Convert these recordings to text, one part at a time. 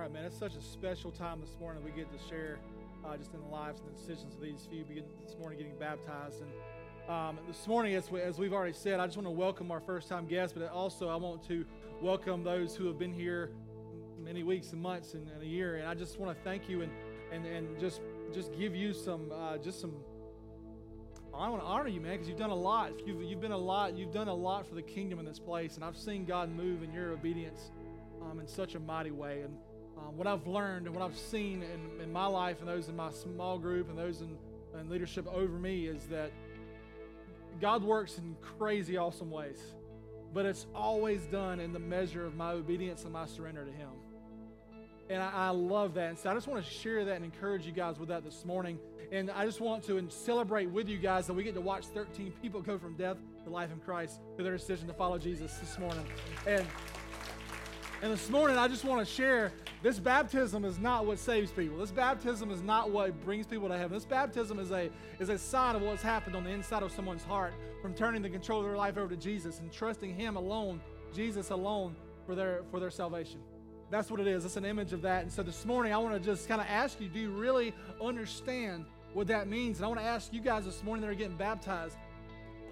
right, man. It's such a special time this morning. We get to share uh, just in the lives and the decisions of these few begin this morning getting baptized. And um, this morning, as, we, as we've already said, I just want to welcome our first time guests, but also I want to welcome those who have been here many weeks and months and, and a year. And I just want to thank you and, and, and just just give you some uh, just some I want to honor you, man, because you've done a lot. You've, you've been a lot. You've done a lot for the kingdom in this place, and I've seen God move in your obedience um, in such a mighty way. And um, what I've learned and what I've seen in, in my life and those in my small group and those in, in leadership over me is that God works in crazy, awesome ways, but it's always done in the measure of my obedience and my surrender to Him. And I, I, love that. And so I just want to share that and encourage you guys with that this morning. And I just want to celebrate with you guys that we get to watch 13 people go from death to life in Christ through their decision to follow Jesus this morning. And and this morning, I just want to share this baptism is not what saves people. This baptism is not what brings people to heaven. This baptism is a, is a sign of what's happened on the inside of someone's heart from turning the control of their life over to Jesus and trusting Him alone, Jesus alone, for their, for their salvation. That's what it is. It's an image of that. And so this morning, I want to just kind of ask you do you really understand what that means? And I want to ask you guys this morning that are getting baptized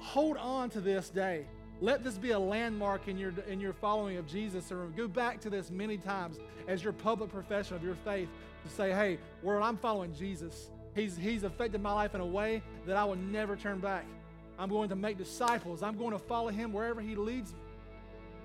hold on to this day. Let this be a landmark in your, in your following of Jesus. Or go back to this many times as your public profession of your faith to say, hey, world, I'm following Jesus. He's, he's affected my life in a way that I will never turn back. I'm going to make disciples. I'm going to follow him wherever he leads me.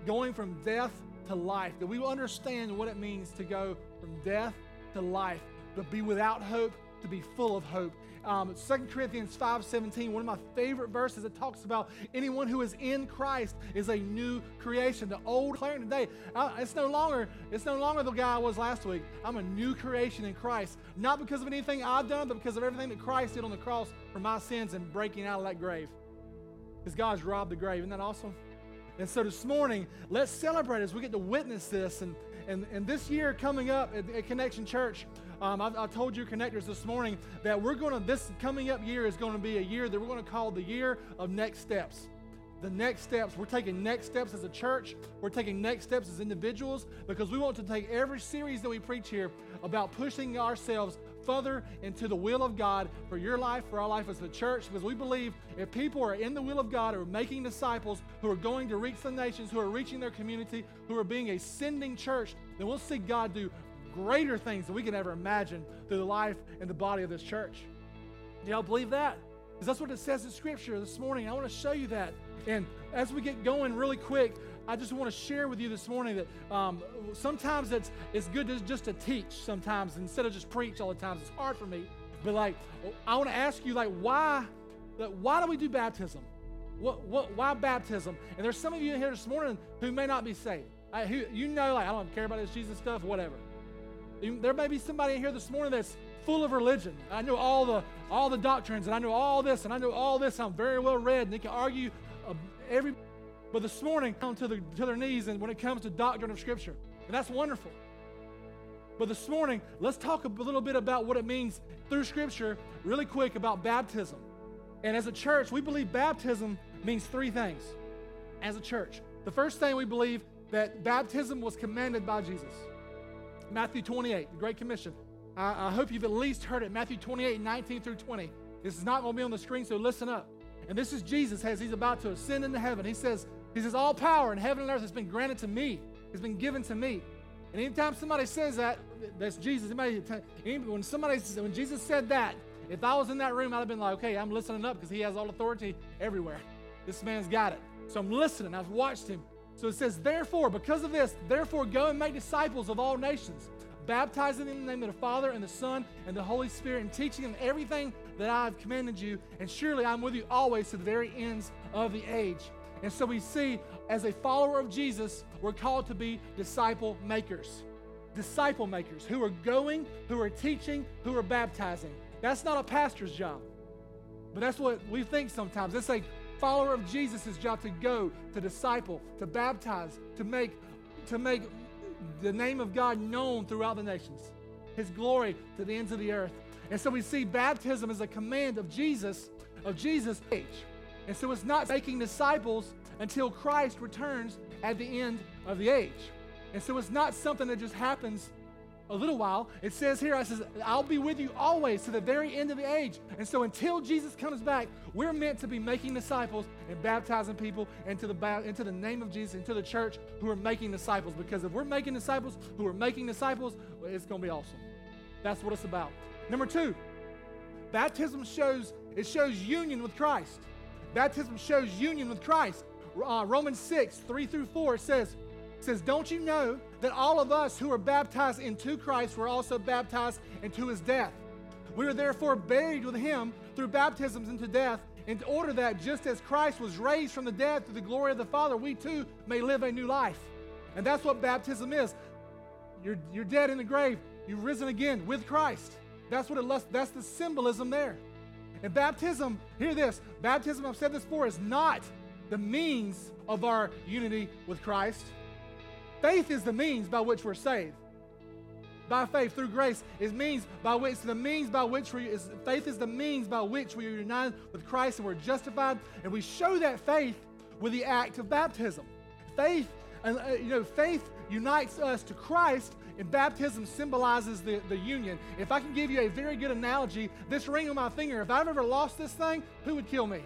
Going from death to life. That we will understand what it means to go from death to life, to be without hope, to be full of hope. Um, 2 Corinthians 5.17, one of my favorite verses, it talks about anyone who is in Christ is a new creation. The old declaring today, it's no longer it's no longer the guy I was last week. I'm a new creation in Christ, not because of anything I've done, but because of everything that Christ did on the cross for my sins and breaking out of that grave. Because God's robbed the grave. Isn't that awesome? And so this morning, let's celebrate as we get to witness this. And, and, and this year coming up at, at Connection Church, um, I, I, told you connectors this morning that we're going to, this coming up year is going to be a year that we're going to call the year of next steps. The next steps. We're taking next steps as a church. We're taking next steps as individuals because we want to take every series that we preach here about pushing ourselves further into the will of God for your life, for our life as a church, because we believe if people are in the will of God, are making disciples, who are going to reach the nations, who are reaching their community, who are being a sending church, then we'll see God do greater things than we can ever imagine through the life and the body of this church. Do y'all believe that? Because that's what it says in Scripture this morning. I want to show you that. And as we get going really quick, I just want to share with you this morning that um, sometimes it's, it's good to, just to teach sometimes instead of just preach all the time. It's hard for me. But like, I want to ask you, like, why, like, why do we do baptism? What, what, why baptism? And there's some of you in here this morning who may not be saved. I, who, you know, like, I don't care about this Jesus stuff, whatever. There may be somebody in here this morning that's full of religion. I know all the all the doctrines, and I know all this, and I know all this. I'm very well read, and they can argue uh, every. But this morning, down to, the, to their knees, and when it comes to doctrine of Scripture, and that's wonderful. But this morning, let's talk a little bit about what it means through Scripture, really quick about baptism. And as a church, we believe baptism means three things. As a church, the first thing we believe that baptism was commanded by Jesus. Matthew 28, the Great Commission. I, I hope you've at least heard it. Matthew 28, 19 through 20. This is not going to be on the screen, so listen up. And this is Jesus as he's about to ascend into heaven. He says, He says, All power in heaven and earth has been granted to me, has been given to me. And anytime somebody says that, that's Jesus. Anybody, when somebody when Jesus said that, if I was in that room, I'd have been like, okay, I'm listening up because he has all authority everywhere. This man's got it. So I'm listening. I've watched him. So it says, therefore, because of this, therefore go and make disciples of all nations, baptizing them in the name of the Father and the Son and the Holy Spirit, and teaching them everything that I've commanded you. And surely I'm with you always to the very ends of the age. And so we see, as a follower of Jesus, we're called to be disciple makers. Disciple makers who are going, who are teaching, who are baptizing. That's not a pastor's job, but that's what we think sometimes. It's a follower of Jesus' job to go, to disciple, to baptize, to make, to make the name of God known throughout the nations, His glory to the ends of the earth. And so we see baptism as a command of Jesus, of Jesus' age. And so it's not making disciples until Christ returns at the end of the age. And so it's not something that just happens a little while. It says here, I says, I'll be with you always to the very end of the age. And so until Jesus comes back, we're meant to be making disciples and baptizing people into the, into the name of Jesus, into the church who are making disciples. Because if we're making disciples who are making disciples, it's going to be awesome. That's what it's about. Number two, baptism shows, it shows union with Christ. Baptism shows union with Christ. Uh, Romans 6, 3 through 4 says, says, Don't you know that all of us who are baptized into Christ were also baptized into his death? We are therefore buried with him through baptisms into death, in order that just as Christ was raised from the dead through the glory of the Father, we too may live a new life. And that's what baptism is. You're, you're dead in the grave, you've risen again with Christ. That's what it that's the symbolism there. And baptism, hear this, baptism, I've said this before, is not the means of our unity with Christ. Faith is the means by which we're saved. By faith through grace is means by which the means by which we is faith is the means by which we are united with Christ and we're justified, and we show that faith with the act of baptism. Faith, and uh, you know, faith unites us to Christ, and baptism symbolizes the, the union. If I can give you a very good analogy, this ring on my finger, if I've ever lost this thing, who would kill me?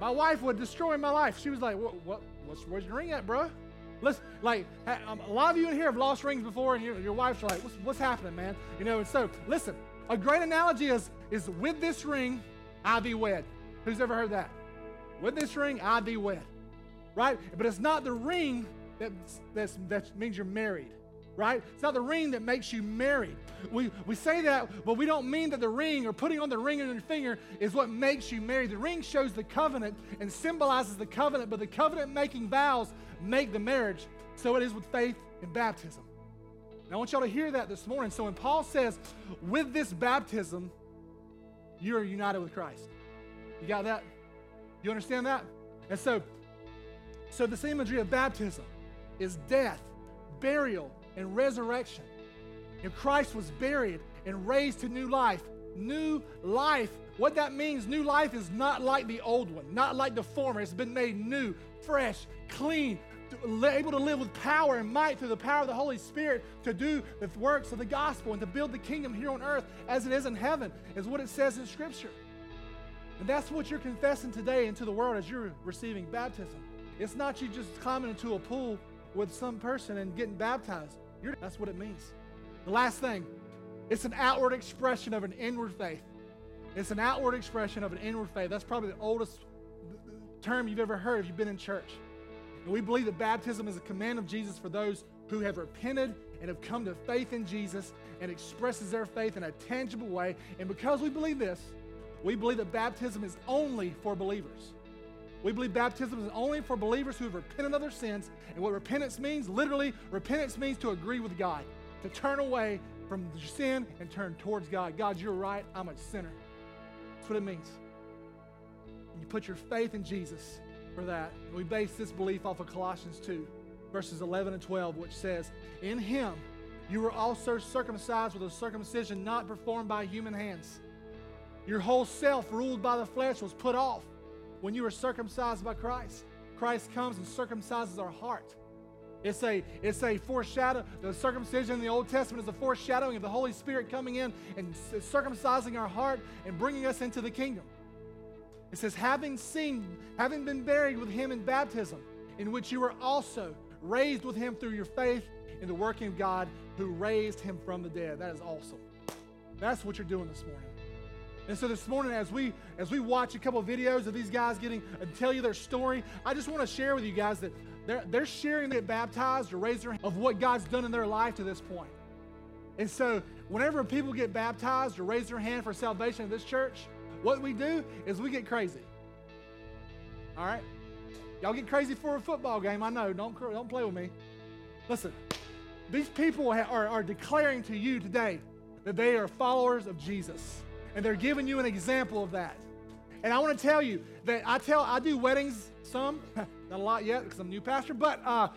My wife would destroy my life. She was like, "What? what what's, where's your ring at, bro?" Let's like um, a lot of you in here have lost rings before, and your, your wife's like, what's, "What's happening, man?" You know. And so, listen. A great analogy is is with this ring, I be wed. Who's ever heard that? With this ring, I be wed. Right? But it's not the ring that that's, that means you're married right? It's not the ring that makes you married. We, we say that, but we don't mean that the ring or putting on the ring on your finger is what makes you married. The ring shows the covenant and symbolizes the covenant, but the covenant making vows make the marriage. So it is with faith and baptism. And I want y'all to hear that this morning. So when Paul says, with this baptism, you are united with Christ. You got that? You understand that? And so, so this imagery of baptism is death, burial, and resurrection. And Christ was buried and raised to new life. New life. What that means, new life is not like the old one, not like the former. It's been made new, fresh, clean, able to live with power and might through the power of the Holy Spirit to do the works of the gospel and to build the kingdom here on earth as it is in heaven, is what it says in Scripture. And that's what you're confessing today into the world as you're receiving baptism. It's not you just climbing into a pool with some person and getting baptized. You're, that's what it means. The last thing, it's an outward expression of an inward faith. It's an outward expression of an inward faith. That's probably the oldest term you've ever heard if you've been in church. And we believe that baptism is a command of Jesus for those who have repented and have come to faith in Jesus and expresses their faith in a tangible way. And because we believe this, we believe that baptism is only for believers. We believe baptism is only for believers who have repented of their sins. And what repentance means, literally, repentance means to agree with God, to turn away from sin and turn towards God. God, you're right. I'm a sinner. That's what it means. And you put your faith in Jesus for that. We base this belief off of Colossians 2, verses 11 and 12, which says, In him you were also circumcised with a circumcision not performed by human hands. Your whole self, ruled by the flesh, was put off when you were circumcised by Christ. Christ comes and circumcises our heart. It's a, it's a foreshadow. The circumcision in the Old Testament is a foreshadowing of the Holy Spirit coming in and circumcising our heart and bringing us into the kingdom. It says, having seen, having been buried with him in baptism, in which you were also raised with him through your faith in the working of God who raised him from the dead. That is awesome. That's what you're doing this morning. And so this morning, as we as we watch a couple of videos of these guys getting and tell you their story, I just want to share with you guys that they're they're sharing they get baptized or raise their hand of what God's done in their life to this point. And so whenever people get baptized or raise their hand for salvation in this church, what we do is we get crazy. All right? Y'all get crazy for a football game. I know. Don't, don't play with me. Listen, these people are, are declaring to you today that they are followers of Jesus. And they're giving you an example of that. And I want to tell you that I tell I do weddings some, not a lot yet because I'm a new pastor, but uh,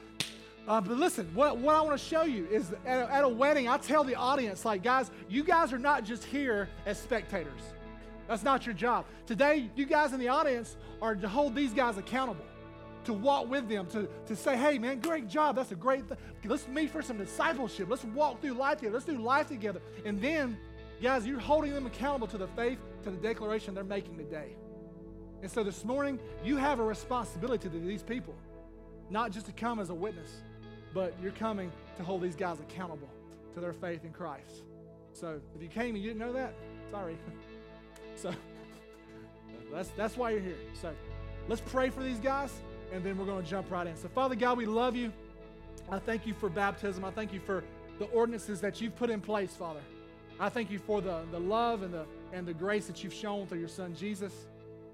uh, but listen, what, what I want to show you is at a, at a wedding, I tell the audience, like, guys, you guys are not just here as spectators. That's not your job. Today, you guys in the audience are to hold these guys accountable. to walk with them, to, to say, hey, man, great job. That's a great thing. Let's meet for some discipleship. Let's walk through life together. Let's do life together. And then, guys, you're holding them accountable to the faith, to the declaration they're making today. And so this morning, you have a responsibility to these people, not just to come as a witness, but you're coming to hold these guys accountable to their faith in Christ. So if you came and you didn't know that, sorry. so that's, that's why you're here. So let's pray for these guys, and then we're going to jump right in. So, Father God, we love you. I thank you for baptism. I thank you for the ordinances that you've put in place, Father. I thank you for the, the love and the, and the grace that you've shown through your son, Jesus.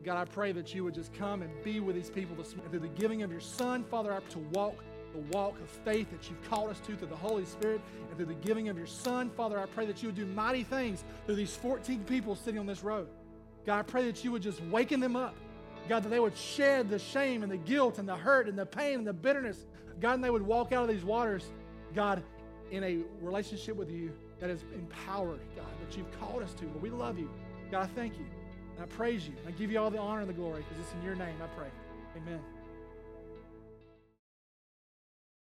God, I pray that you would just come and be with these people this. Through the giving of your son, Father, I to walk the walk of faith that you've called us to through the Holy Spirit and through the giving of your son. Father, I pray that you would do mighty things through these 14 people sitting on this road. God, I pray that you would just waken them up. God, that they would shed the shame and the guilt and the hurt and the pain and the bitterness. God, and they would walk out of these waters, God, in a relationship with you that is empowered, God, that you've called us to. We love you. God, I thank you. And I praise you. I give you all the honor and the glory because it's in your name I pray. Amen.